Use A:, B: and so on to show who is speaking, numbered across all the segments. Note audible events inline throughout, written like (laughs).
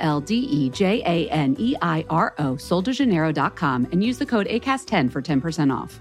A: L D E J A N E I R O, soldejaneiro.com, and use the code ACAST10 for 10% off.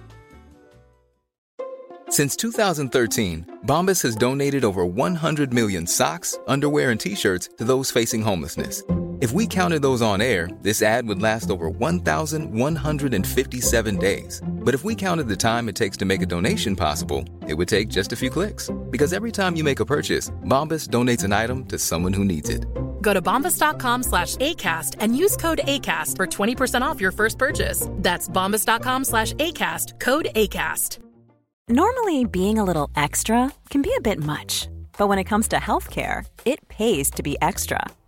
B: Since 2013, Bombas has donated over 100 million socks, underwear, and t shirts to those facing homelessness. If we counted those on air, this ad would last over 1,157 days. But if we counted the time it takes to make a donation possible, it would take just a few clicks. Because every time you make a purchase, Bombas donates an item to someone who needs it.
C: Go to bombas.com slash ACAST and use code ACAST for 20% off your first purchase. That's bombas.com slash ACAST, code ACAST.
D: Normally, being a little extra can be a bit much. But when it comes to healthcare, it pays to be extra.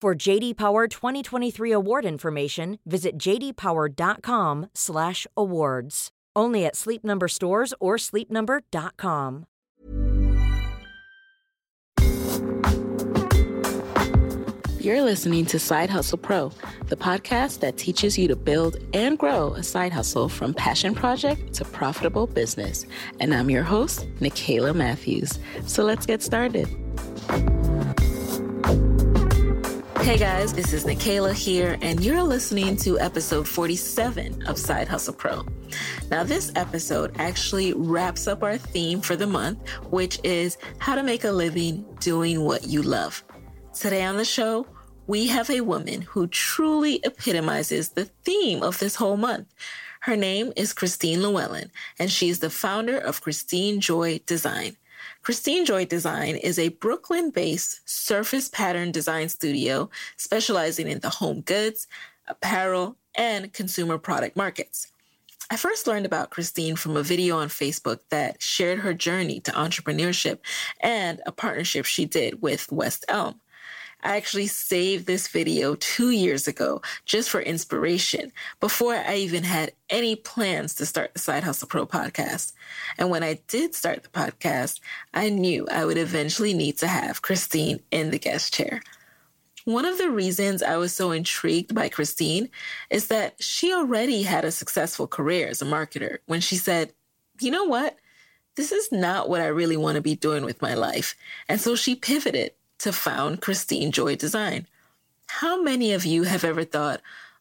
E: For JD Power 2023 award information, visit jdpower.com/awards. Only at Sleep Number stores or sleepnumber.com.
F: You're listening to Side Hustle Pro, the podcast that teaches you to build and grow a side hustle from passion project to profitable business. And I'm your host, Nicaila Matthews. So let's get started. Hey guys, this is Nicaila here, and you're listening to episode 47 of Side Hustle Pro. Now, this episode actually wraps up our theme for the month, which is how to make a living doing what you love. Today on the show, we have a woman who truly epitomizes the theme of this whole month. Her name is Christine Llewellyn, and she's the founder of Christine Joy Design. Christine Joy Design is a Brooklyn based surface pattern design studio specializing in the home goods, apparel, and consumer product markets. I first learned about Christine from a video on Facebook that shared her journey to entrepreneurship and a partnership she did with West Elm. I actually saved this video two years ago just for inspiration before I even had any plans to start the Side Hustle Pro podcast. And when I did start the podcast, I knew I would eventually need to have Christine in the guest chair. One of the reasons I was so intrigued by Christine is that she already had a successful career as a marketer when she said, you know what? This is not what I really want to be doing with my life. And so she pivoted to found Christine Joy Design. How many of you have ever thought,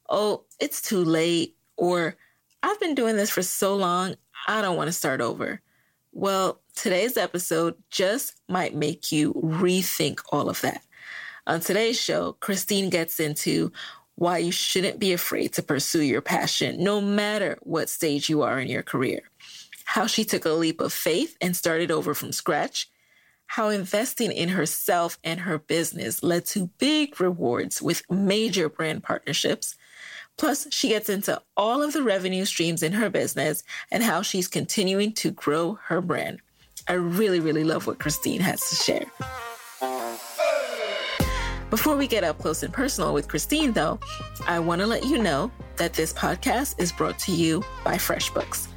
F: oh, it's too late, or I've been doing this for so long, I don't want to start over? Well, today's episode just might make you rethink all of that. On today's show, Christine gets into why you shouldn't be afraid to pursue your passion, no matter what stage you are in your career. How she took a leap of faith and started over from scratch how investing in herself and her business led to big rewards with major brand partnerships. Plus, she gets into all of the revenue streams in her business and how she's continuing to grow her brand. I really, really love what Christine has to share. Before we get up close and personal with Christine, though, I want to let you know that this podcast is brought to you by FreshBooks.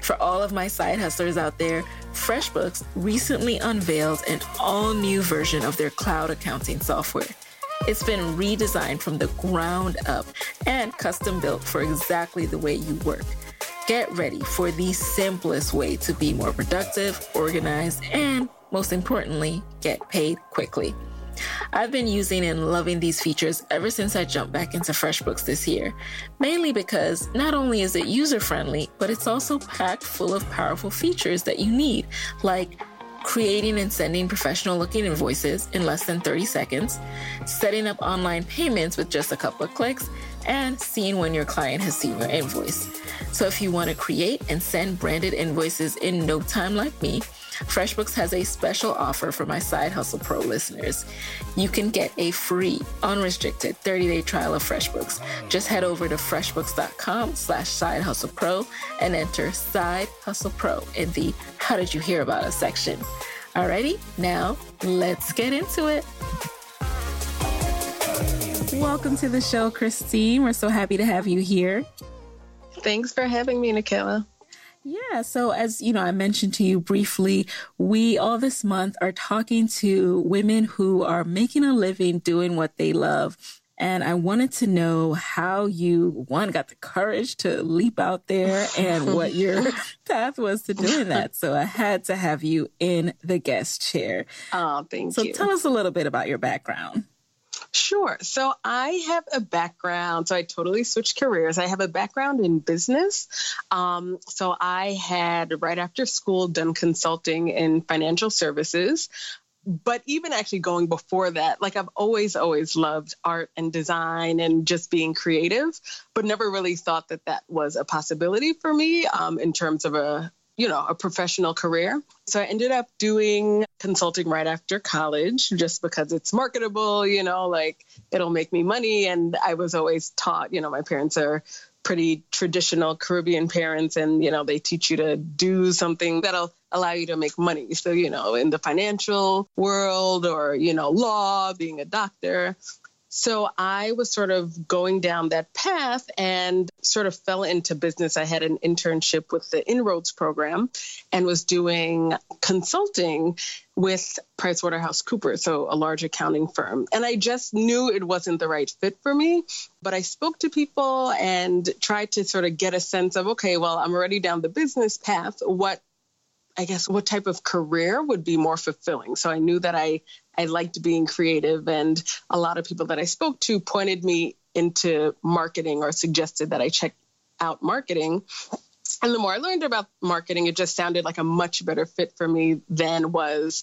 F: For all of my side hustlers out there, FreshBooks recently unveiled an all new version of their cloud accounting software. It's been redesigned from the ground up and custom built for exactly the way you work. get ready for the simplest way to be more productive, organized, and most importantly, get paid quickly. I've been using and loving these features ever since I jumped back into FreshBooks this year, mainly because not only is it user friendly, but it's also packed full of powerful features that you need, like creating and sending professional looking invoices in less than 30 seconds, setting up online payments with just a couple of clicks, and seeing when your client has seen your invoice. So if you want to create and send branded invoices in no time like me, FreshBooks has a special offer for my Side Hustle Pro listeners. You can get a free, unrestricted 30-day trial of FreshBooks. Just head over to freshbooks.com slash Side Hustle Pro and enter Side Hustle Pro in the How Did You Hear About Us section. Alrighty, now let's get into it. Welcome to the show, Christine. We're so happy to have you here.
G: Thanks for having me, Nicaila.
F: Yeah. So, as you know, I mentioned to you briefly, we all this month are talking to women who are making a living doing what they love. And I wanted to know how you, one, got the courage to leap out there and what your (laughs) path was to doing that. So I had to have you in the guest chair.
G: Oh, thank
F: so
G: you.
F: So tell us a little bit about your background.
G: Sure. So I have a background. So I totally switched careers. I have a background in business. Um, so I had right after school done consulting in financial services. But even actually going before that, like I've always, always loved art and design and just being creative, but never really thought that that was a possibility for me um, in terms of a you know, a professional career. So I ended up doing consulting right after college just because it's marketable, you know, like it'll make me money. And I was always taught, you know, my parents are pretty traditional Caribbean parents and, you know, they teach you to do something that'll allow you to make money. So, you know, in the financial world or, you know, law, being a doctor. So I was sort of going down that path and sort of fell into business. I had an internship with the Inroads program and was doing consulting with PricewaterhouseCoopers, so a large accounting firm. And I just knew it wasn't the right fit for me. But I spoke to people and tried to sort of get a sense of okay, well, I'm already down the business path. What I guess what type of career would be more fulfilling. So I knew that I I liked being creative and a lot of people that I spoke to pointed me into marketing or suggested that I check out marketing. And the more I learned about marketing, it just sounded like a much better fit for me than was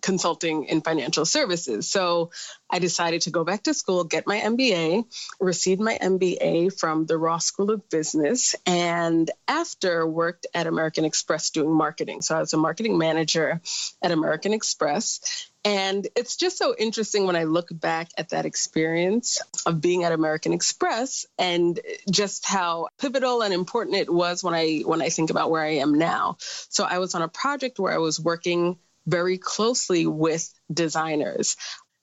G: consulting in financial services. So I decided to go back to school, get my MBA, received my MBA from the Ross School of Business, and after worked at American Express doing marketing. So I was a marketing manager at American Express. And it's just so interesting when I look back at that experience of being at American Express and just how pivotal and important it was when I when I think about where I am now. So I was on a project where I was working very closely with designers.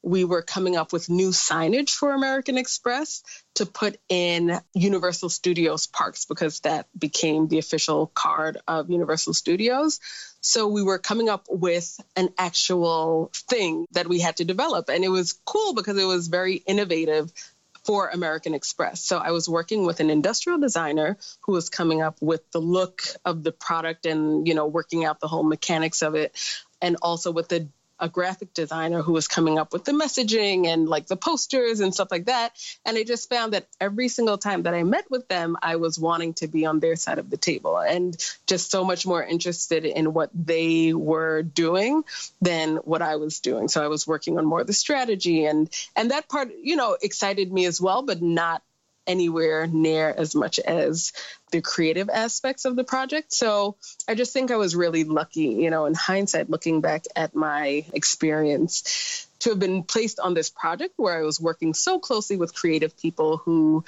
G: We were coming up with new signage for American Express to put in Universal Studios parks because that became the official card of Universal Studios. So we were coming up with an actual thing that we had to develop. And it was cool because it was very innovative for American Express. So I was working with an industrial designer who was coming up with the look of the product and, you know, working out the whole mechanics of it and also with the a graphic designer who was coming up with the messaging and like the posters and stuff like that. And I just found that every single time that I met with them, I was wanting to be on their side of the table and just so much more interested in what they were doing than what I was doing. So I was working on more of the strategy and and that part, you know, excited me as well, but not anywhere near as much as the creative aspects of the project. So I just think I was really lucky, you know, in hindsight, looking back at my experience to have been placed on this project where I was working so closely with creative people who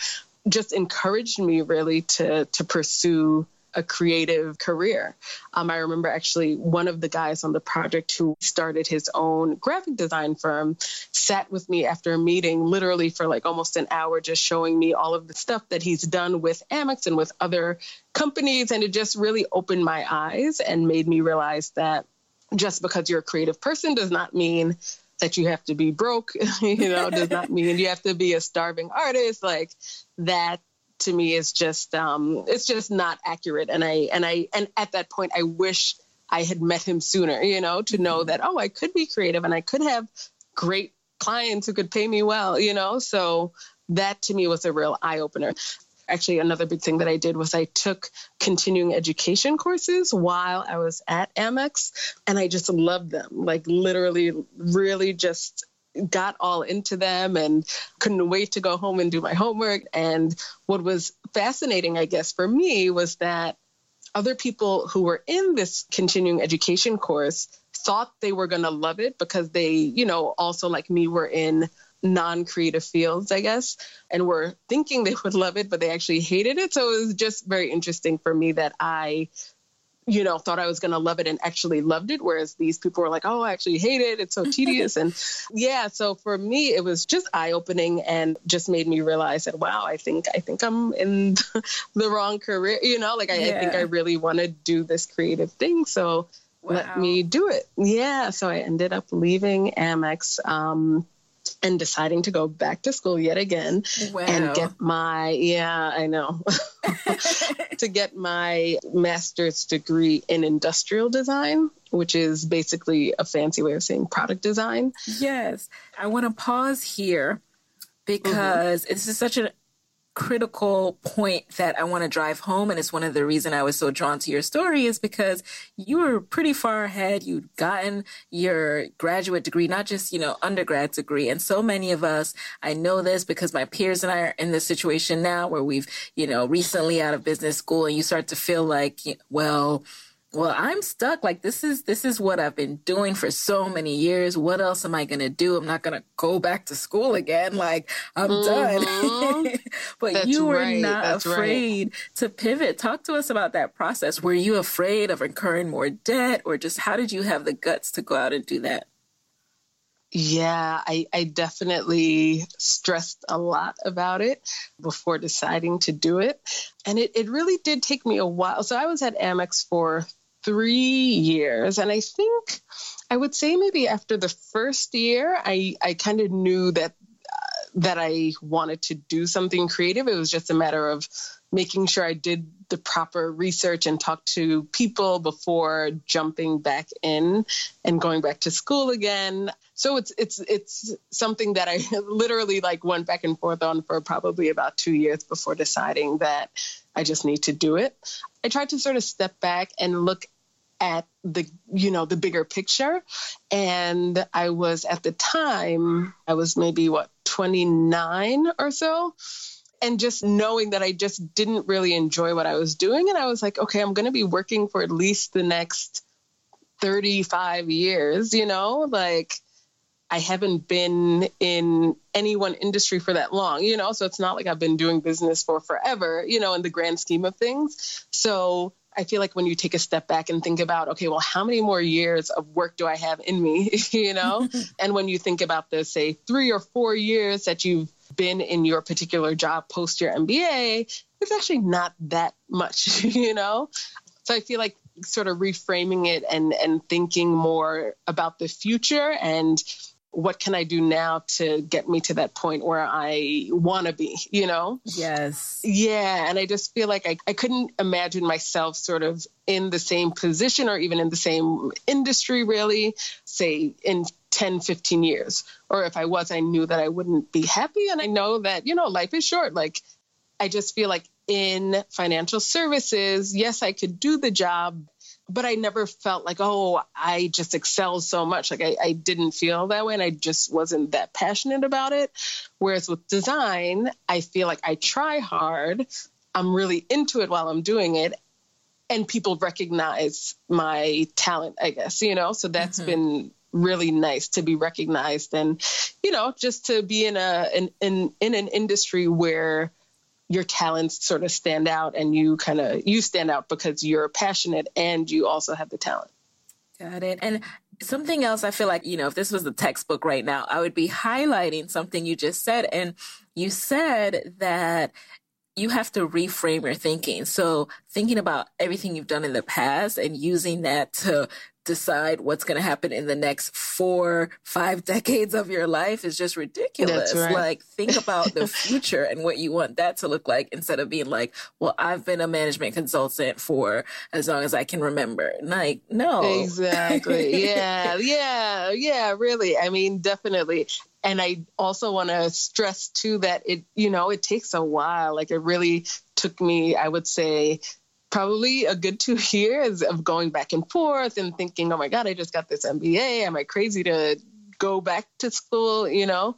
G: just encouraged me really to to pursue a creative career. Um, I remember actually one of the guys on the project who started his own graphic design firm sat with me after a meeting, literally for like almost an hour, just showing me all of the stuff that he's done with Amex and with other companies. And it just really opened my eyes and made me realize that just because you're a creative person does not mean that you have to be broke, (laughs) you know, does not mean you have to be a starving artist. Like that to me is just um, it's just not accurate. And I and I and at that point, I wish I had met him sooner. You know, to know that oh, I could be creative and I could have great clients who could pay me well. You know, so that to me was a real eye opener. Actually, another big thing that I did was I took continuing education courses while I was at Amex, and I just loved them. Like, literally, really just got all into them and couldn't wait to go home and do my homework. And what was fascinating, I guess, for me was that other people who were in this continuing education course thought they were going to love it because they, you know, also like me were in non creative fields, I guess, and were thinking they would love it, but they actually hated it. So it was just very interesting for me that I you know, thought I was going to love it and actually loved it. Whereas these people were like, oh, I actually hate it. It's so (laughs) tedious. and yeah, so for me, it was just eye opening and just made me realize that, wow, I think, I think I'm in (laughs) the wrong career. You know, like I, yeah. I think I really want to do this creative thing. So wow. let me do it. Yeah. So I ended up leaving Amex. Um, and deciding to go back to school yet again wow. and get my yeah i know (laughs) to get my master's degree in industrial design which is basically a fancy way of saying product design
F: yes i want to pause here because mm-hmm. it's such an critical point that I want to drive home. And it's one of the reason I was so drawn to your story is because you were pretty far ahead. You'd gotten your graduate degree, not just, you know, undergrad degree. And so many of us, I know this because my peers and I are in this situation now where we've, you know, recently out of business school and you start to feel like, well, well i'm stuck like this is this is what i've been doing for so many years what else am i going to do i'm not going to go back to school again like i'm mm-hmm. done (laughs) but That's you were right. not That's afraid right. to pivot talk to us about that process were you afraid of incurring more debt or just how did you have the guts to go out and do that
G: yeah, I, I, definitely stressed a lot about it before deciding to do it. And it, it really did take me a while. So I was at Amex for three years. And I think I would say maybe after the first year, I, I kind of knew that uh, that I wanted to do something creative. It was just a matter of making sure I did the proper research and talk to people before jumping back in and going back to school again. So it's it's it's something that I (laughs) literally like went back and forth on for probably about 2 years before deciding that I just need to do it. I tried to sort of step back and look at the you know the bigger picture. And i was at the time i was maybe what 29 or so. And just knowing that i just didn't really enjoy what i was doing. And i was like okay i'm going to be working for at least the next 35 years you know? Like I haven't been in any one industry for that long, you know, so it's not like I've been doing business for forever, you know, in the grand scheme of things. So I feel like when you take a step back and think about, okay, well, how many more years of work do I have in me, (laughs) you know? (laughs) and when you think about the, say, three or four years that you've been in your particular job post your MBA, it's actually not that much, (laughs) you know? So I feel like sort of reframing it and and thinking more about the future and what can I do now to get me to that point where I want to be, you know?
F: Yes.
G: Yeah. And I just feel like I, I couldn't imagine myself sort of in the same position or even in the same industry, really, say in 10, 15 years. Or if I was, I knew that I wouldn't be happy. And I know that, you know, life is short. Like, I just feel like in financial services, yes, I could do the job but I never felt like, oh, I just excel so much. Like I, I, didn't feel that way and I just wasn't that passionate about it. Whereas with design, I feel like I try hard. I'm really into it while I'm doing it. And people recognize my talent, I guess, you know? So that's mm-hmm. been really nice to be recognized and, you know, just to be in a in in, in an industry where your talents sort of stand out and you kind of you stand out because you're passionate and you also have the talent.
F: Got it. And something else i feel like you know if this was the textbook right now i would be highlighting something you just said. And you said that you have to reframe your thinking. So thinking about everything you've done in the past and using that to decide what's going to happen in the next four, five decades of your life is just ridiculous.
G: Right.
F: Like, think (laughs) about the future and what you want that to look like instead of being like, well, I've been a management consultant for as long as I can remember. Like, no.
G: Exactly. (laughs) yeah. Yeah. Yeah. Really. I mean, definitely. And I also want to stress too that it, you know, it takes a while. Like, it really took me, I would say, probably a good two (laughs) years of going back and forth and thinking, oh my God, I just got this MBA. Am I crazy to go back to school? You know?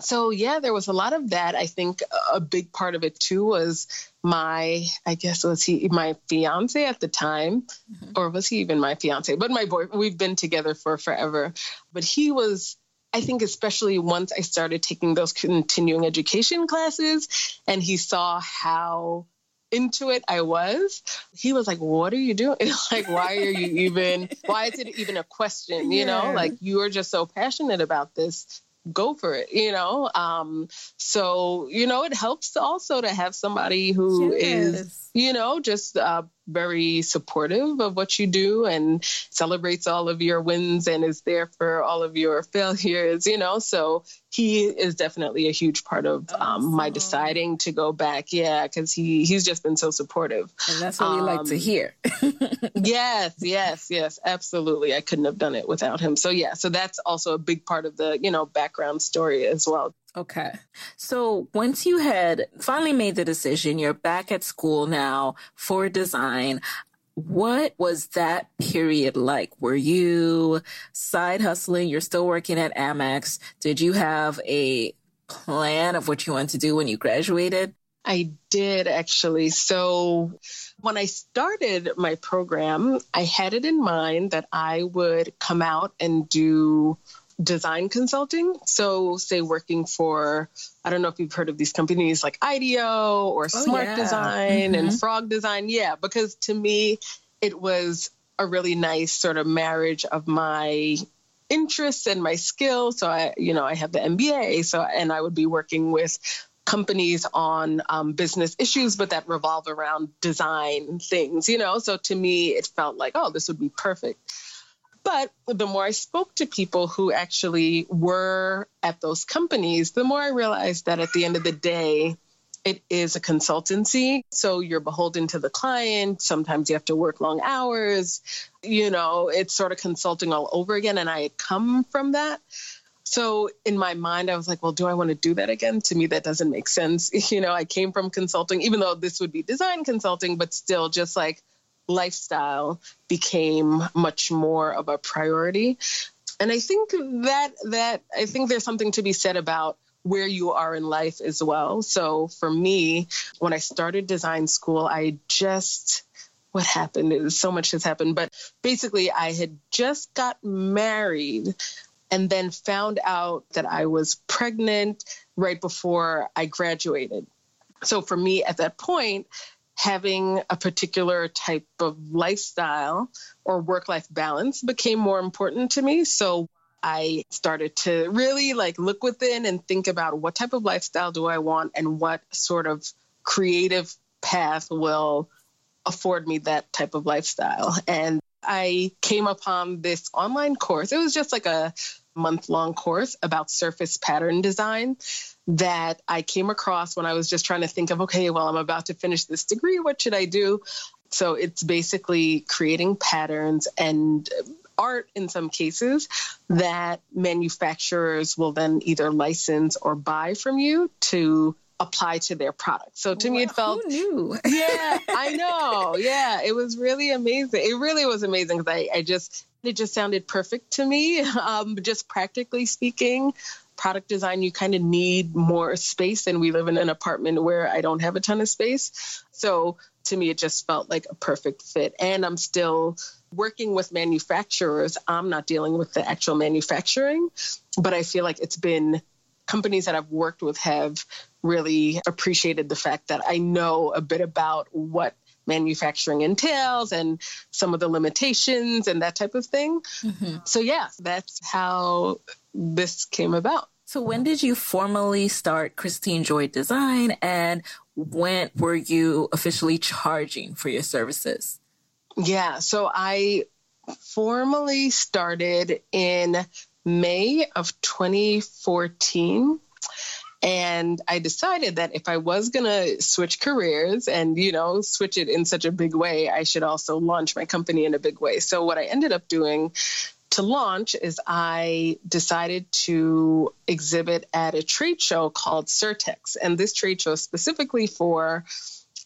G: So, yeah, there was a lot of that. I think a big part of it too was my, I guess, was he my fiance at the time, mm-hmm. or was he even my fiance? But my boy, we've been together for forever. But he was I think especially once I started taking those continuing education classes and he saw how into it I was, he was like, What are you doing? (laughs) like, why are you even, why is it even a question? You know, like you are just so passionate about this go for it you know um so you know it helps also to have somebody who yes. is you know just uh, very supportive of what you do and celebrates all of your wins and is there for all of your (laughs) failures you know? So he is definitely a huge part of um, my deciding to go back. Yeah because he he's just been so supportive.
F: And that's what um, we like to um, hear. (laughs)
G: yes yes yes absolutely. I couldn't have done it without him. So yeah so that's also a big part of the you know background story as well
F: Okay. So once you had finally made the decision, you're back at school now for design. What was that period like? Were you side hustling? You're still working at Amex. Did you have a plan of what you wanted to do when you graduated?
G: I did actually. So when I started my program, I had it in mind that I would come out and do design consulting. So, say working for, I don't know if you've heard of these companies like IDEO or oh, Smart yeah. Design mm-hmm. and Frog Design. Yeah, because to me, it was a really nice sort of marriage of my interests and my skills. So, I, you know, I have the MBA. So, and I would be working with companies on um, business issues, but that revolve around design things, you know? So to me, it felt like, oh, this would be perfect. But the more I spoke to people who actually were at those companies, the more I realized that at the end of the day, it is a consultancy. So you're beholden to the client. Sometimes you have to work long hours. You know, it's sort of consulting all over again. And I had come from that. So in my mind, I was like, well, do I want to do that again? To me, that doesn't make sense. (laughs) You know, I came from consulting, even though this would be design consulting, but still just like lifestyle became much more of a priority. And I think that that I think there's something to be said about where you are in life as well. So for me, when I started design school, I just what happened is so much has happened, but basically I had just got married and then found out that I was pregnant right before I graduated. So for me at that point, having a particular type of lifestyle or work life balance became more important to me. So I started to really like look within and think about what type of lifestyle do I want and what sort of creative path will afford me that type of lifestyle. And I came upon this online course. It was just like a month long course about surface pattern design that I came across when I was just trying to think of, okay, well, I'm about to finish this degree. What should I do? So it's basically creating patterns and art in some cases that manufacturers will then either license or buy from you to apply to their product. So to me, it felt
F: new. (laughs)
G: yeah, I know. Yeah, it was really amazing. It really was amazing because I, I just it just sounded perfect to me. (laughs) Um, just practically speaking, product design, you kind of need more space, and we live in an apartment where I don't have a ton of space. So to me, it just felt like a perfect fit. And I'm still working with manufacturers. I'm not dealing with the actual manufacturing, but I feel like it's been companies that I've worked with have really appreciated the fact that I know a bit about what manufacturing entails and some of the limitations and that type of thing. Mm-hmm. So, yeah, that's how this came about.
F: So, when did you formally start Christine Joy Design and when were you officially charging for your services?
G: Yeah, so I formally started in May of 2014. And I decided that if I was going to switch careers and, you know, switch it in such a big way, I should also launch my company in a big way. So, what I ended up doing to launch is I decided to exhibit at a trade show called Surtex. And this trade show specifically for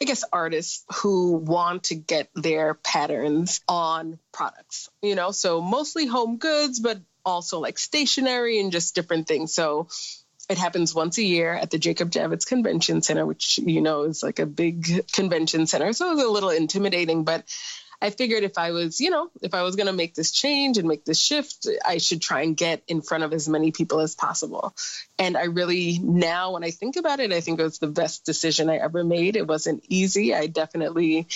G: I guess artists who want to get their patterns on products, you know, so mostly home goods, but also like stationery and just different things. So it happens once a year at the Jacob Javits Convention Center, which you know is like a big convention center. So it was a little intimidating, but I figured if I was, you know, if I was going to make this change and make this shift, I should try and get in front of as many people as possible. And I really, now when I think about it, I think it was the best decision I ever made. It wasn't easy. I definitely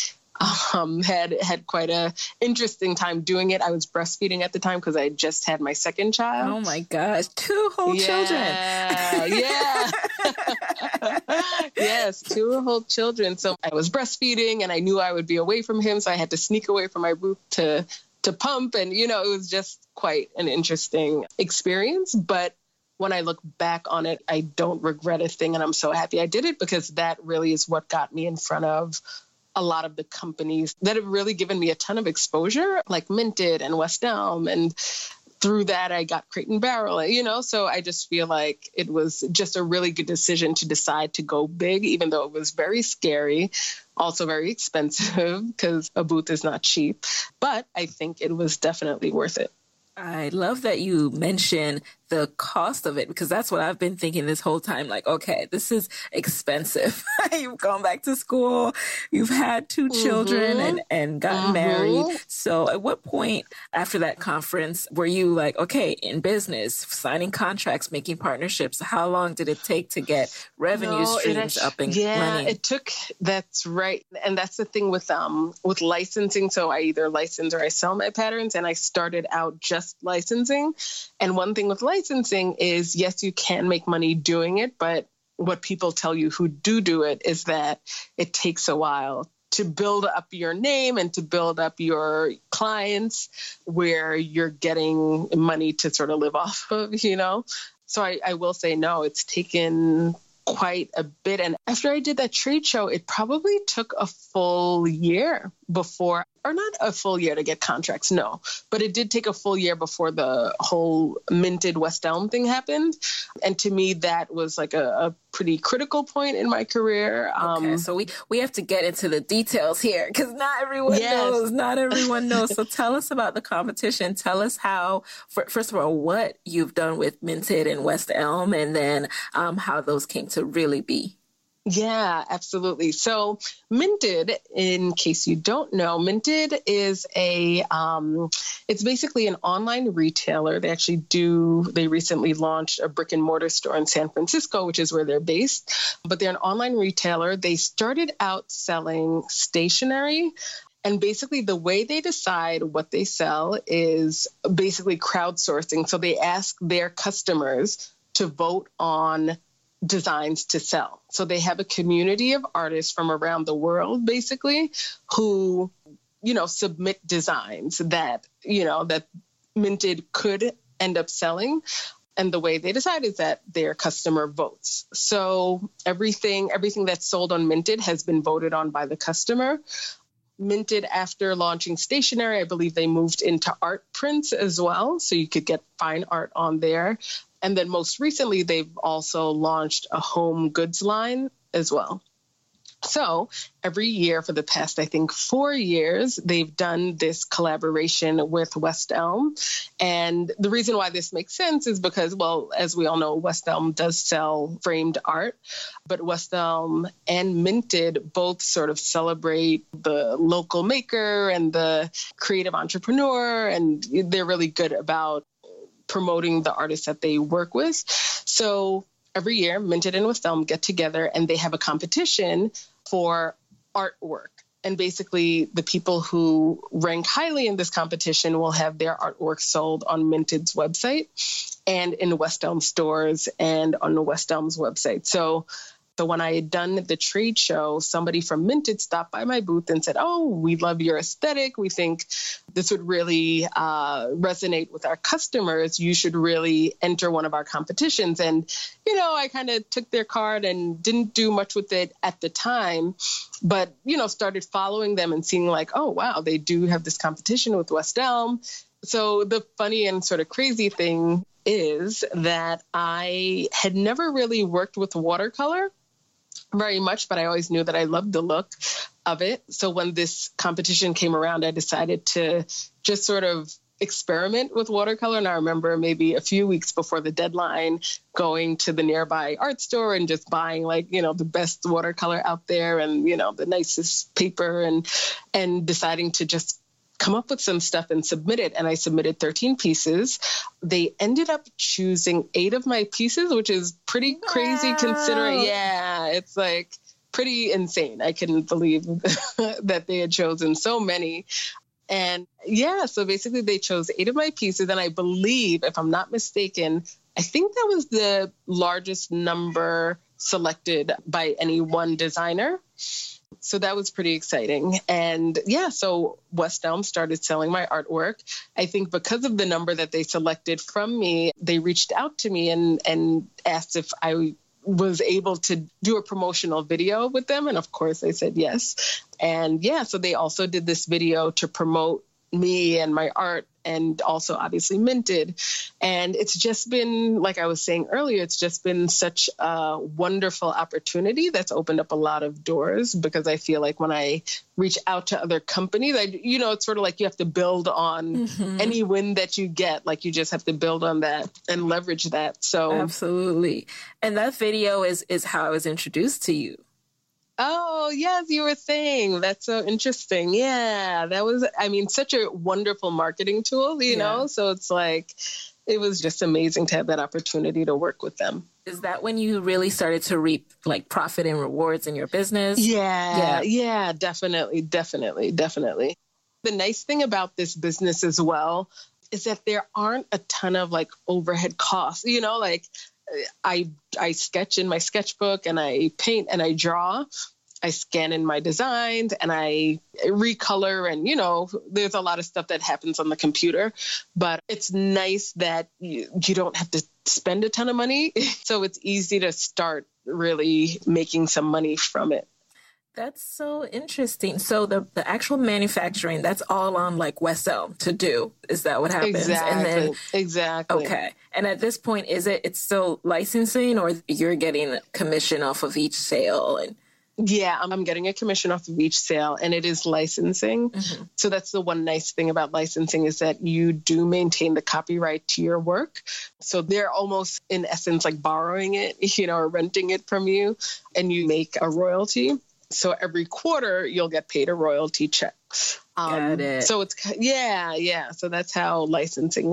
G: um, had had quite a interesting time doing it. I was breastfeeding at the time because I just had my second child.
F: Oh my gosh, two whole
G: yeah,
F: children! (laughs)
G: yeah, (laughs) yes, two whole children. So I was breastfeeding, and I knew I would be away from him, so I had to sneak away from my booth to to pump, and you know, it was just quite an interesting experience, but when I look back on it, I don't regret a thing. And I'm so happy I did it because that really is what got me in front of a lot of the companies that have really given me a ton of exposure, like Minted and West Elm. And through that, I got Crate and Barrel, you know? So I just feel like it was just a really good decision to decide to go big, even though it was very scary, also very expensive (laughs) because a booth is not cheap. But I think it was definitely worth it.
F: I love that you mention the cost of it because that's what I've been thinking this whole time. Like, okay, this is expensive. (laughs) you've gone back to school, you've had 2 mm-hmm. children and, and gotten mm-hmm. married. So at what point after that conference were you like, okay, in business, signing contracts, making partnerships, how long did it take to get revenue no, streams up and
G: yeah,
F: running?
G: it took, that's right. And that's the thing with, um, with licensing. So I either license or I sell my patterns and I started out just licensing. And one thing with licensing licensing is yes, you can make money doing it, but what people tell you who do do it is that it takes a while to build up your name and to build up your clients where you're getting money to sort of live (laughs) off of, you know? So I, I will say no, it's taken quite a bit. And after I did that trade show, it probably took a full year before or not a full year to get contracts, no, but it did take a full year before the whole minted West Elm thing happened. And to me, that was like a, a pretty critical point in my career.
F: Um, okay, so we, we have to get into the details here because not everyone yes. knows. Not everyone knows. so tell us about the competition. Tell us how, for, first of all, what you've done with Minted and West Elm, and then um, how those came to really be.
G: Yeah, absolutely. So, Minted, in case you don't know, Minted is a, um, it's basically an online retailer. They actually do, they recently launched a brick and mortar store in San Francisco, which is where they're based. But they're an online retailer. They started out selling stationery. And basically, the way they decide what they sell is basically crowdsourcing. So, they ask their customers to vote on designs to sell. So they have a community of artists from around the world, basically, who, you know, submit designs that, you know, that Minted could end up selling. And the way they decide is that their customer votes. So everything, everything that's sold on Minted has been voted on by the customer. Minted after launching stationery, I believe they moved into art prints as well. So you could get fine art on there. And then most recently, they've also launched a home goods line as well. So every year for the past, I think, four years, they've done this collaboration with West Elm. And the reason why this makes sense is because, well, as we all know, West Elm does sell framed art, but West Elm and Minted both sort of celebrate the local maker and the creative entrepreneur. And they're really good about promoting the artists that they work with. So every year, Minted and West Elm get together and they have a competition for artwork. And basically, the people who rank highly in this competition will have their artwork sold on Minted's website and in West Elm stores and on the West Elm's website. So So when I had done the trade show, somebody from Minted stopped by my booth and said, "Oh, we love your aesthetic. We think this would really uh, resonate with our customers. You should really enter one of our competitions." And you know, I kind of took their card and didn't do much with it at the time, but you know, started following them and seeing like, "Oh, wow, they do have this competition with West Elm." So the funny and sort of crazy thing is that I had never really worked with watercolor very much, but I always knew that I loved the look of it. So when this competition came around, I decided to just sort of experiment with watercolor. And I remember maybe a few weeks before the deadline going to the nearby art store and just buying like, you know, the best watercolor out there and, you know, the nicest paper and and deciding to just come up with some stuff and submit it. And I submitted 13 pieces. They ended up choosing eight of my pieces, which is pretty crazy wow. considering, it's like pretty insane. I couldn't believe (laughs) that they had chosen so many. And yeah, so basically they chose eight of my pieces. And I believe, if I'm not mistaken, I think that was the largest number selected by any one designer so that was pretty exciting. And yeah, so West Elm started selling my artwork. I think because of the number that they selected from me, they reached out to me and and asked if I was able to do a promotional video with them and of course I said yes. And yeah, so they also did this video to promote me and my art and also obviously minted. And it's just been like i was saying earlier it's just been such a wonderful opportunity that's opened up a lot of doors because i feel like when i reach out to other companies i you know it's sort of like you have to build on mm-hmm. any win that you get. Like you just have to build on that and leverage that. So
F: absolutely. And that video is is how i was introduced to you
G: Oh, yes, you were saying. That's so interesting. Yeah, that was, I mean, such a wonderful marketing tool, you yeah. know? So it's like, it was just amazing to have that opportunity to work with them.
F: Is that when you really started to reap like profit and rewards in your business?
G: Yeah, yeah, yeah, definitely, definitely, definitely. The nice thing about this business as well is that there aren't a ton of like overhead costs, you know, like I I sketch in my sketchbook and I paint and I draw. I scan in my designs and I recolor and you know there's a lot of stuff that happens on the computer but it's nice that you, you don't have to spend a ton of money (laughs) so it's easy to start really making some money from it
F: that's so interesting. So the, the actual manufacturing, that's all on like West Elm to do. Is that what happens?
G: Exactly.
F: And then
G: exactly.
F: Okay. And at this point, is it it's still licensing or you're getting commission off of each sale and
G: yeah, I'm getting a commission off of each sale and it is licensing. Mm-hmm. So that's the one nice thing about licensing is that you do maintain the copyright to your work. So they're almost in essence like borrowing it, (laughs) you know, or renting it from you and you make a royalty. So every quarter you'll get paid a royalty check.
F: Um, Got it.
G: So it's yeah, yeah. So that's how licensing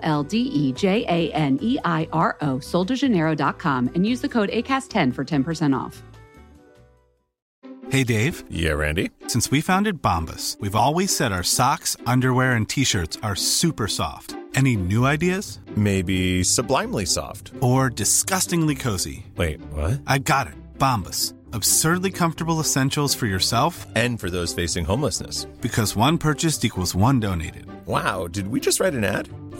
A: L D E J A N E I R O, soldejaneiro.com, and use the code ACAST10 for 10% off.
H: Hey, Dave.
I: Yeah, Randy.
H: Since we founded Bombas, we've always said our socks, underwear, and t shirts are super soft. Any new ideas?
I: Maybe sublimely soft.
H: Or disgustingly cozy.
I: Wait, what?
H: I got it. Bombas. Absurdly comfortable essentials for yourself
I: and for those facing homelessness.
H: Because one purchased equals one donated.
I: Wow, did we just write an ad?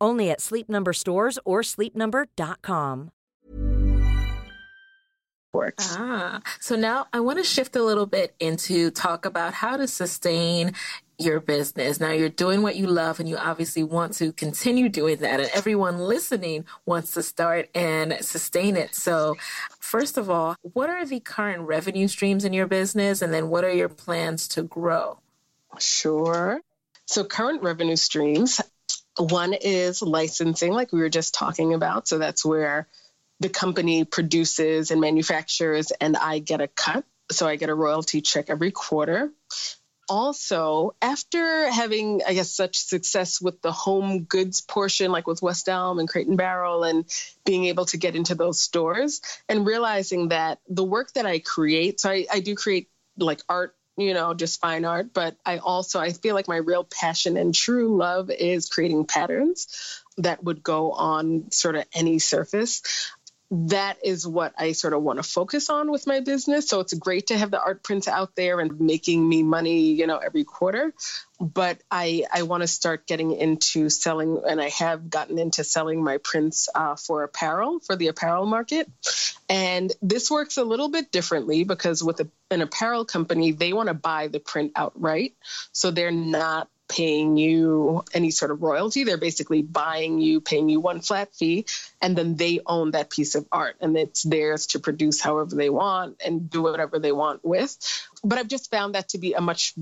E: Only at Sleep Number stores or sleepnumber.com.
G: Works.
F: Ah, so now I want to shift a little bit into talk about how to sustain your business. Now you're doing what you love and you obviously want to continue doing that and everyone listening wants to start and sustain it. So, first of all, what are the current revenue streams in your business and then what are your plans to grow?
G: Sure. So, current revenue streams one is licensing, like we were just talking about. So, that's where the company produces and manufactures, and I get a cut. So, I get a royalty check every quarter. Also, after having, I guess, such success with the home goods portion, like with West Elm and Crate and Barrel, and being able to get into those stores and realizing that the work that I create, so I, I do create like art you know, just fine art, but I also I feel like my real passion and true love is creating patterns that would go on sort of any surface. That is what I sort of want to focus on with my business. So it's great to have the art prints out there and making me money, you know, every quarter. But I I want to start getting into selling, and I have gotten into selling my prints uh, for apparel for the apparel market. And this works a little bit differently because with a, an apparel company, they want to buy the print outright. So they're not paying you any sort of royalty. They're basically buying you, paying you one flat fee, and then they own that piece of art and it's theirs to produce however they want and do whatever they want with. But I've just found that to be a much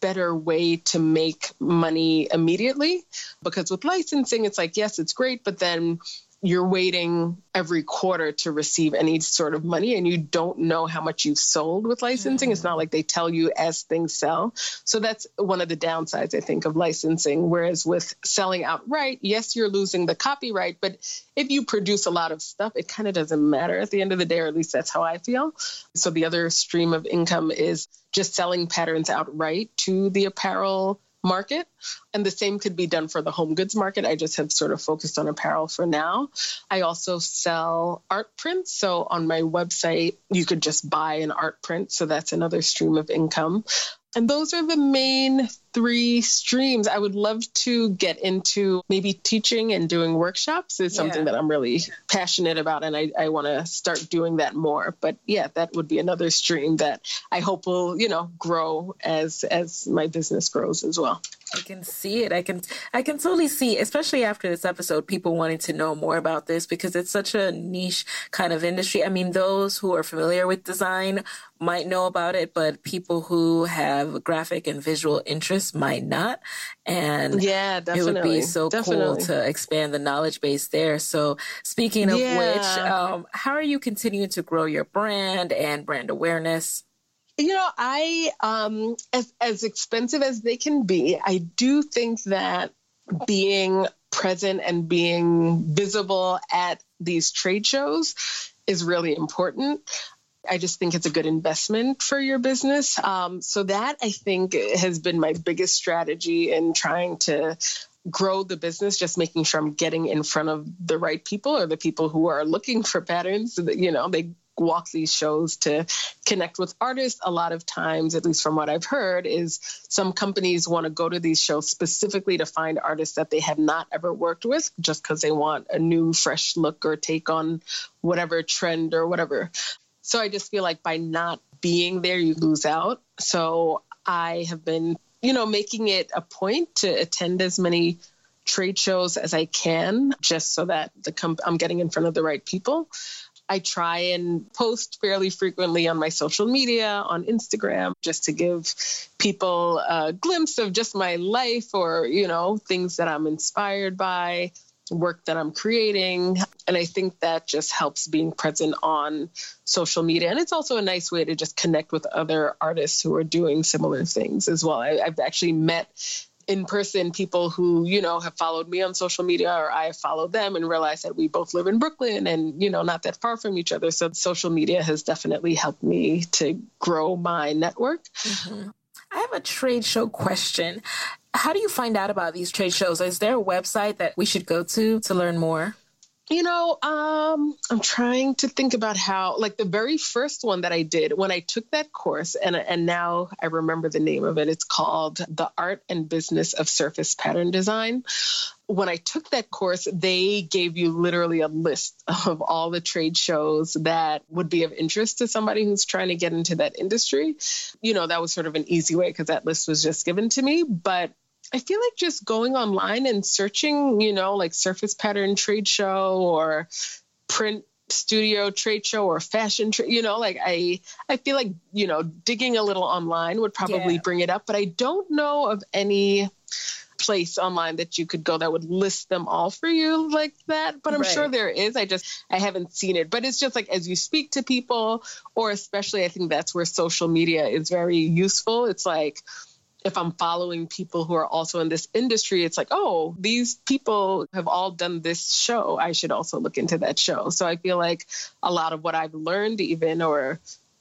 G: better way to make money immediately because with licensing, it's like, yes, it's great, but then you're waiting every quarter to receive any sort of money and you don't know how much you've sold with licensing. Mm-hmm. It's not like they tell you as things sell. So that's one of the downsides, I think, of licensing. Whereas with selling outright, yes, you're losing the copyright, but if you produce a lot of stuff, it kind of doesn't matter at the end of the day, or at least that's how I feel. So the other stream of income is just selling patterns outright to the apparel market. And the same could be done for the home goods market. I just have sort of focused on apparel for now. I also sell art prints. So on my website, you could just buy an art print. So that's another stream of income. And those are the main three streams. I would love to get into maybe teaching and doing workshops is something yeah. that I'm really passionate about and I, I want to start doing that more. But yeah, that would be another stream that I hope will, you know, grow as as my business grows as well.
F: I can see it. I can I can totally see, especially after this episode, people wanting to know more about this because it's such a niche kind of industry. I mean, those who are familiar with design might know about it, but people who have graphic and visual interests might not. And
G: yeah, definitely.
F: it would be so
G: definitely.
F: cool to expand the knowledge base there. So speaking of
G: yeah.
F: which, um, how are you continuing to grow your brand and brand awareness?
G: You know, I um as as expensive as they can be, I do think that being present and being visible at these trade shows is really important. I just think it's a good investment for your business. Um, so that I think has been my biggest strategy in trying to grow the business just making sure i'm getting in front of the right people or the people who are looking for patterns that you know they walk these shows to connect with artists. A lot of times, at least from what I've heard, is some companies want to go to these shows specifically to find artists that they have not ever worked with just because they want a new, fresh look or take on whatever trend or whatever. So I just feel like by not being there, you lose out. So I have been, you know, making it a point to attend as many trade shows as I can, just so that the comp- I'm getting in front of the right people. I try and post fairly frequently on my social media, on Instagram, just to give people a glimpse of just my life or, you know, things that I'm inspired by, work that I'm creating. And I think that just helps being present on social media. And it's also a nice way to just connect with other artists who are doing similar things as well. I, have actually met in person people who, you know, have followed me on social media or I have followed them and realized that we both live in Brooklyn and, you know, not that far from each other. So social media has definitely helped me to grow my network.
F: Mm-hmm. I have a trade show question. How do you find out about these trade shows? Is there a website that we should go to to learn more?
G: You know, um, I'm trying to think about how, like the very first one that I did when I took that course, and and now I remember the name of it. It's called The Art and Business of Surface Pattern Design. When I took that course, they gave you literally a list (laughs) of all the trade shows that would be of interest to somebody who's trying to get into that industry. You know, that was sort of an easy way because that list was just given to me. But I feel like just going online and searching, you know, like surface pattern trade show or print studio trade show or fashion trade, you know, like I I feel like, you know, digging a little online would probably yeah. bring it up, but I don't know of any place online that you could go that would list them all for you like that but i'm right. sure there is i just i haven't seen it but it's just like as you speak to people or especially i think that's where social media is very useful it's like if I'm following people who are also in this industry, it's like, oh, these people have all done this show. I should also look into that show. So I feel like a lot of what I've learned, even, or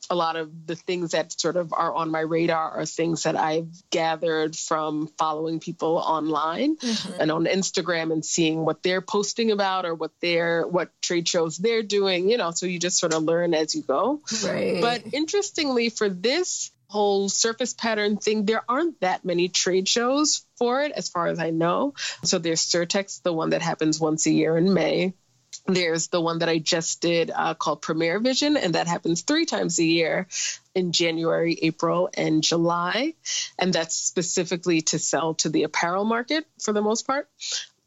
G: a lot of the things that sort of are on my radar are things that I've gathered from following people online mm-hmm. and on Instagram and seeing what they're posting about or what they're what trade shows they're doing, you know, so you just sort of learn as you go.
F: Right.
G: But interestingly for this whole surface pattern thing, there aren't that many trade shows for it, as far as I know. So there's Surtex, the one that happens once a year in May. There's the one that I just did uh, called Premier Vision, and that happens three times a year in January, April, and July. And that's specifically to sell to the apparel market for the most part.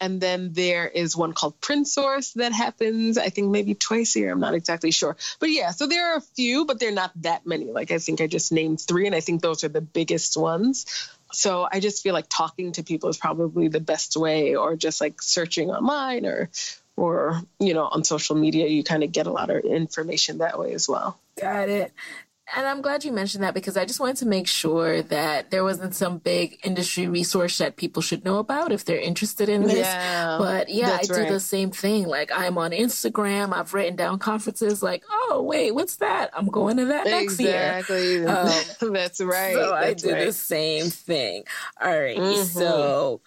G: And then there is one called Print Source that happens, I think maybe twice a year. I'm not exactly sure. But yeah, so there are a few, but they're not that many. Like I think I just named three, and I think those are the biggest ones. So I just feel like talking to people is probably the best way, or just like searching online or or you know on social media you kind of get a lot of information that way as well
F: got it and I'm glad you mentioned that because I just wanted to make sure that there wasn't some big industry resource that people should know about if they're interested in this.
G: Yeah,
F: but yeah, I do
G: right.
F: the same thing. Like I'm on Instagram, I've written down conferences like, oh, wait, what's that? I'm going to that next year.
G: Um, (laughs) That's right.
F: So
G: That's
F: I do
G: right.
F: the same thing. All right.
G: Mm-hmm.
F: So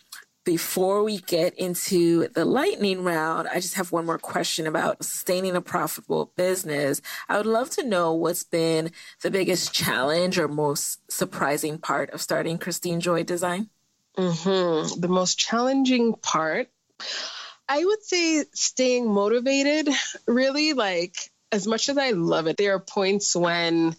F: before we get into the lightning round, I just have one more question about sustaining a profitable business. I would love to know what's been the biggest challenge or most surprising part of starting Christine Joy Design.
G: Mm-hmm. The most challenging part, I would say, staying motivated. Really, like as much as I love it, there are points when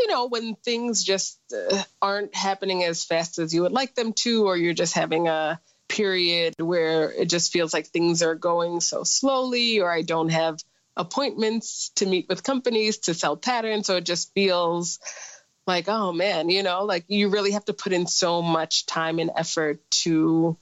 G: you know, when things just uh, aren't happening as fast as you would like them to, or you're just having a period where it just feels like things are going so slowly, or I don't have appointments to meet with companies to sell patterns. So it just feels like, oh man, you know, like you really have to put in so much time and effort to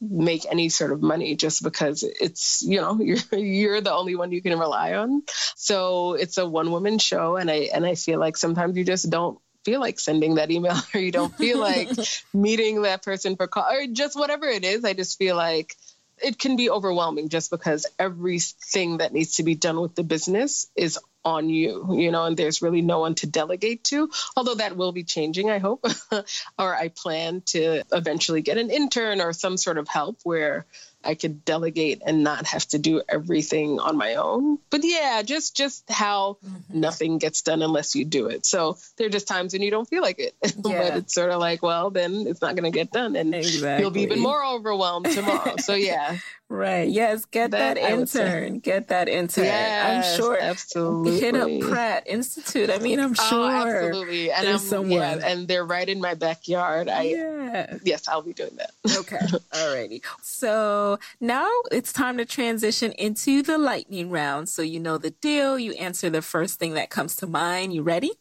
G: make any sort of money just because it's you know (laughs) you're you're the only one you can rely on so it's a one woman show and i and i feel like sometimes you just don't feel like sending that email (laughs) or you don't feel like (laughs) meeting that person for call or just whatever it is. I just feel like it can be overwhelming just because everything that needs to be done with the business is on you, you know, and there's really no one to delegate to. Although that will be changing, I hope, (laughs) or I plan to eventually get an intern or some sort of help where I could delegate and not have to do everything on my own. But yeah, just just how mm-hmm. nothing gets done unless you do it. So there are just times when you don't feel like it. (laughs) Yeah. but it's sort of like, well, then it's not going to get done and
F: exactly.
G: you'll be even more overwhelmed tomorrow. so yeah. (laughs)
F: Right. Yes. Get that, that intern. Get that intern.
G: Yes,
F: I'm sure.
G: Absolutely.
F: Hit up Pratt Institute. I mean, I'm oh, sure.
G: Oh, absolutely. And
F: there's
G: I'm,
F: someone.
G: Yeah, and they're right in my backyard. I,
F: yeah.
G: Yes, I'll be doing that.
F: okay. (laughs) Alrighty. So now it's time to transition into the lightning round. So you know the deal. You answer the first thing that comes to mind. You ready?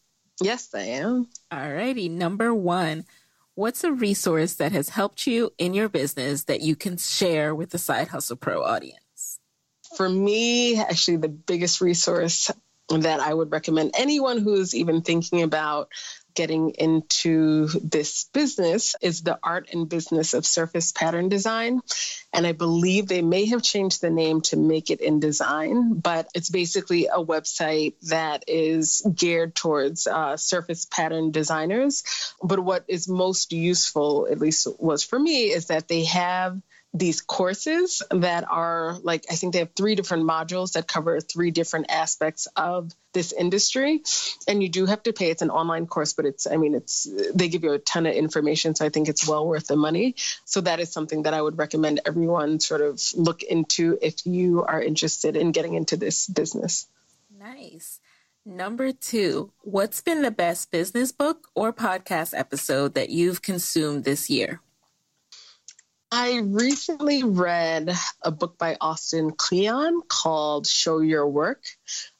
G: Yes, I am.
F: Alrighty. Number one. What's a resource that has helped you in your business that you can share with the Side Hustle Pro audience?
G: For me, actually, the biggest resource that I would recommend anyone who's even thinking about getting into this business is the art and business of surface pattern design. And I believe they may have changed the name to make it in design, but it's basically a website that is geared towards uh, surface pattern designers. But what is most useful, at least was for me, is that they have these courses that are like I think they have three different modules that cover three different aspects of this industry. And you do have to pay. It's an online course but it's I mean it's they give you a ton of information so I think it's well worth the money. So that is something that I would recommend everyone sort of look into if you are interested in getting into this business.
F: Nice. Number two, what's been the best business book or podcast episode that you've consumed this year?
G: I recently read a book by Austin Kleon called Show Your Work.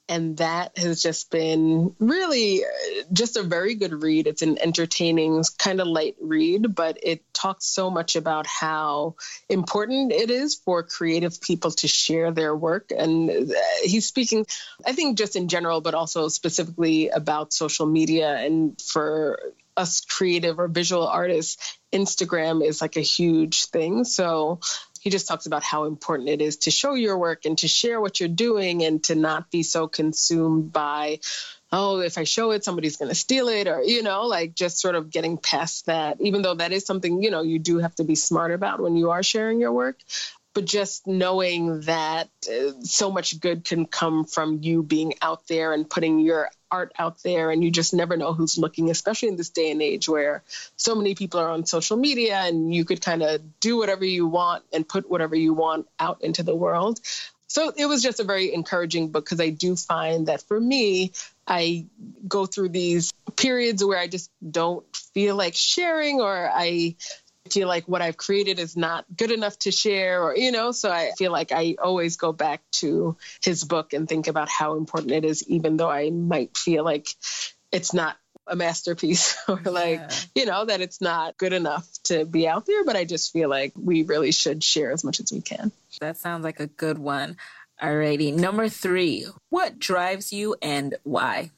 G: And that has just been really uh, just a very good read. It's an entertaining, kind of light read, but it talks so much about how important it is for creative people to share their work. And uh, he's speaking, I think, just in general, but also specifically about social media and for us creative or visual artists, Instagram is like a huge thing. So he just talks about how important it is to show your work and to share what you're doing and to not be so consumed by oh if i show it somebody's going to steal it or you know like just sort of getting past that even though that is something you know you do have to be smart about when you are sharing your work but just knowing that uh, so much good can come from you being out there and putting your art out there and you just never know who's looking especially in this day and age where so many people are on social media and you could kind of do whatever you want and put whatever you want out into the world. So it was just a very encouraging book because I do find that for me, I go through these periods where I just don't feel like sharing or I feel like what I've created is not good enough to share, or, you know, so I feel like I always go back to his book and think about how important it is, even though I might feel like it's not a masterpiece (laughs) or like, yeah. you know, that it's not good enough to be out there. But I just feel like we really should share as much as we can.
F: That sounds like a good one. Alrighty. Number three, what drives you and why?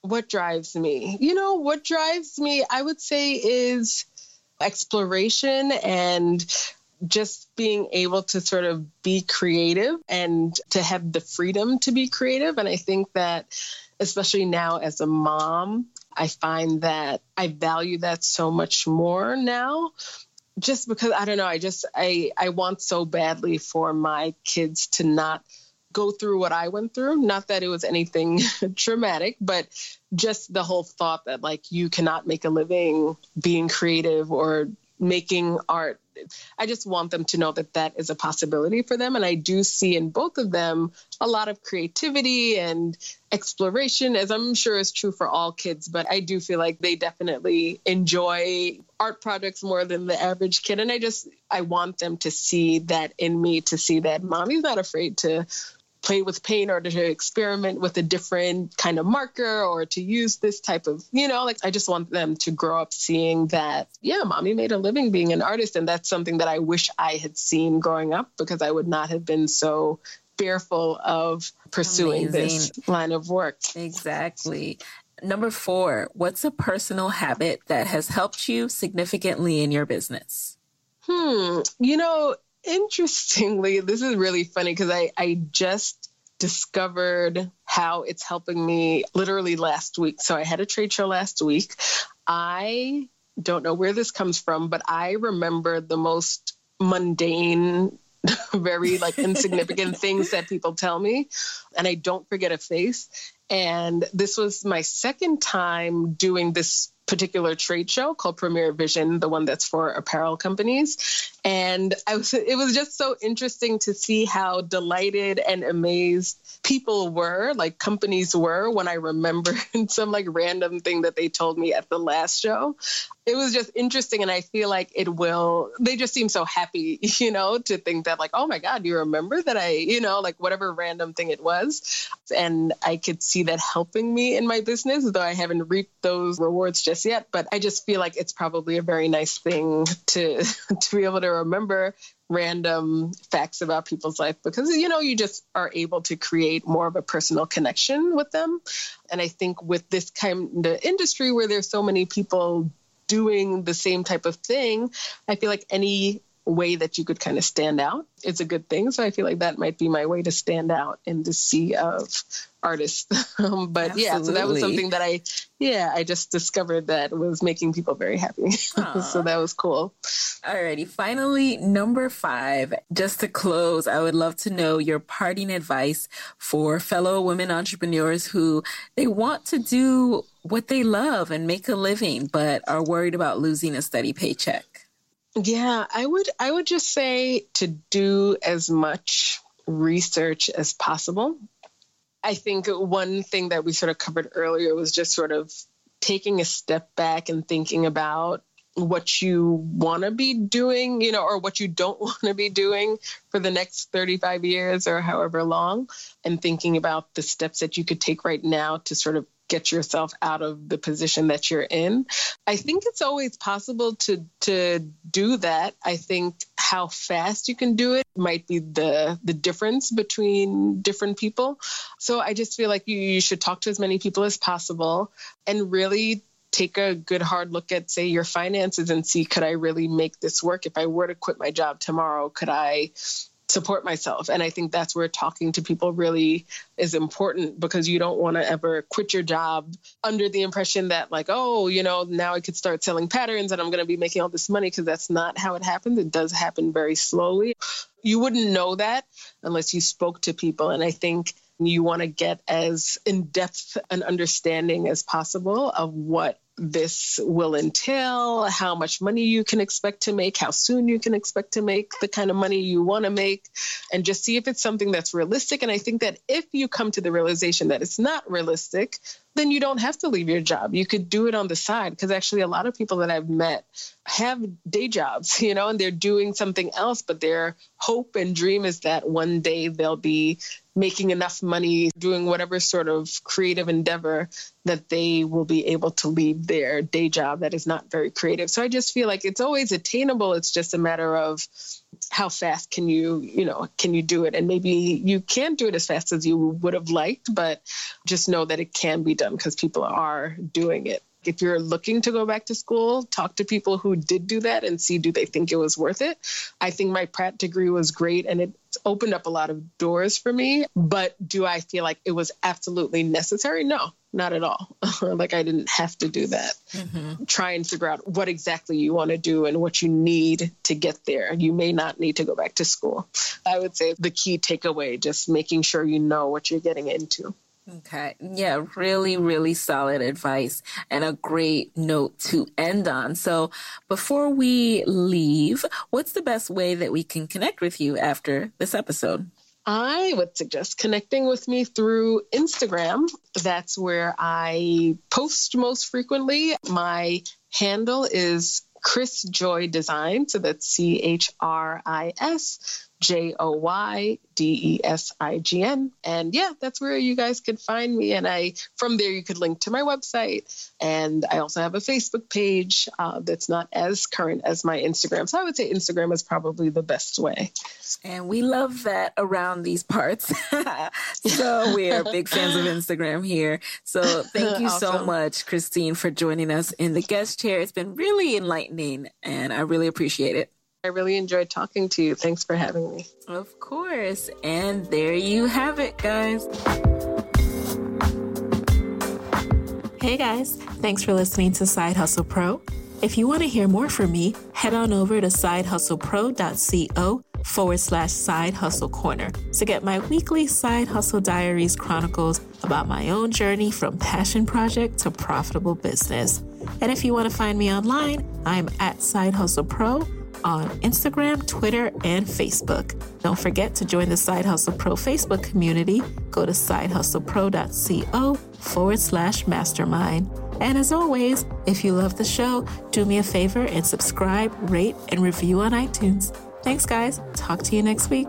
G: What drives me? You know, what drives me, I would say, is exploration and just being able to sort of be creative and to have the freedom to be creative. And I think that, especially now as a mom, I find that I value that so much more now. Just because I don't know, I just I I want so badly for my kids to not go through what I went through. Not that it was anything (laughs) traumatic, but just the whole thought that like you cannot make a living being creative or making art. I just want them to know that that is a possibility for them. And I do see in both of them a lot of creativity and exploration, as I'm sure is true for all kids. But I do feel like they definitely enjoy art projects more than the average kid. And I just, I want them to see that in me, to see that mommy's not afraid to play with paint or to experiment with a different kind of marker or to use this type of, you know, like I just want them to grow up seeing that, yeah, mommy made a living being an artist. And that's something that I wish I had seen growing up because I would not have been so fearful of pursuing Amazing. this line of work.
F: Exactly. Number four, what's a personal habit that has helped you significantly in your business?
G: Hmm. You know, interestingly, this is really funny because I, I just discovered how it's helping me literally last week. So I had a trade show last week. I don't know where this comes from, but I remember the most mundane (laughs) very like insignificant (laughs) things that people tell me and I don't forget a face. And this was my second time doing this particular trade show called Premier Vision, the one that's for apparel companies. And I was, it was just so interesting to see how delighted and amazed people were, like companies were, when I remembered (laughs) some like random thing that they told me at the last show. It was just interesting. And I feel like it will, they just seem so happy, (laughs) you know, to think that, like, oh my God, you remember that I, you know, like whatever random thing it was. And I could see that helping me in my business, though I haven't reaped those rewards just yet. But I just feel like it's probably a very nice thing to, (laughs) to be able to remember random facts about people's life because you know you just are able to create more of a personal connection with them. And i think with this kind of industry where there's so many people doing the same type of thing i feel like any way that you could kind of stand out it's a good thing. So i feel like that might be my way to stand out in the sea of artists. (laughs) Um, but Absolutely. yeah so that was something that i yeah i just discovered that was making people very happy. (laughs) So that was cool.
F: Alrighty finally number five. Just to close i would love to know your parting advice for fellow women entrepreneurs who they want to do what they love and make a living but are worried about losing a steady paycheck
G: yeah, I would I would just say to do as much research as possible. I think one thing that we sort of covered earlier was just sort of taking a step back and thinking about what you want to be doing, you know, or what you don't (laughs) want to be doing for the next 35 years or however long, and thinking about the steps that you could take right now to sort of get yourself out of the position that you're in. I think it's always possible to to do that. I think how fast you can do it might be the the difference between different people. So I just feel like you, you should talk to as many people as possible and really take a good hard look at say your finances and see could I really make this work if I were to quit my job tomorrow could I support myself. And I think that's where talking to people really is important because you don't want to ever quit your job under the impression that, like, oh, you know, now I could start selling patterns and I'm going to be making all this money because that's not how it happens. It does happen very slowly. You wouldn't know that unless you spoke to people. And I think you want to get as in depth an understanding as possible of what this will entail, how much money you can expect to make, how soon you can expect to make the kind of money you want to make, and just see if it's something that's realistic. And I think that if you come to the realization that it's not realistic, then you don't have to leave your job. You could do it on the side because actually a lot of people that I've met have day jobs, (laughs) you know, and they're doing something else, but their hope and dream is that one day they'll be making enough money doing whatever sort of creative endeavor that they will be able to leave their day job that is not very creative. So I just feel like it's always attainable. It's just a matter of how fast can you, you know, can you do it? And maybe you can't do it as fast as you would have liked, but just know that it can be done because people are doing it. If you're looking to go back to school, talk to people who did do that and see do they think it was worth it. I think my Pratt degree was great and it opened up a lot of doors for me, but do I feel like it was absolutely necessary? No, not at all. (laughs) like I didn't have to do that. Mm-hmm. Try and figure out what exactly you want to do and what you need to get there. You may not need to go back to school. I would say the key takeaway just making sure you know what you're getting into.
F: Okay. Yeah, really, really solid advice and a great note to end on. So before we leave, what's the best way that we can connect with you after this episode?
G: I would suggest connecting with me through Instagram. That's where I post most frequently. My handle is Chris Joy Design. So that's C H R I S J O Y D E S I G N. And yeah, that's where you guys could find me. And I, from there, you could link to my website. And I also have a Facebook page uh, that's not as current as my Instagram. So I would say Instagram is probably the best way.
F: And we love that around these parts. (laughs) so we are big fans of Instagram here. So thank you awesome. so much, Christine, for joining us in the guest chair. It's been really enlightening and I really appreciate it.
G: I really enjoyed talking to you. Thanks for having me.
F: Of course. And there you have it, guys. Hey guys, thanks for listening to Side Hustle Pro. If you want to hear more from me, head on over to sidehustlepro.co forward slash side hustle corner to get my weekly side hustle diaries chronicles about my own journey from passion project to profitable business. And if you want to find me online, I'm at Side Hustle Pro on Instagram, Twitter, and Facebook. Don't forget to join the Side Hustle Pro Facebook community. Go to sidehustlepro.co forward slash mastermind. And as always, if you love the show, do me a favor and subscribe, rate, and review on iTunes. Thanks, guys. Talk to you next week.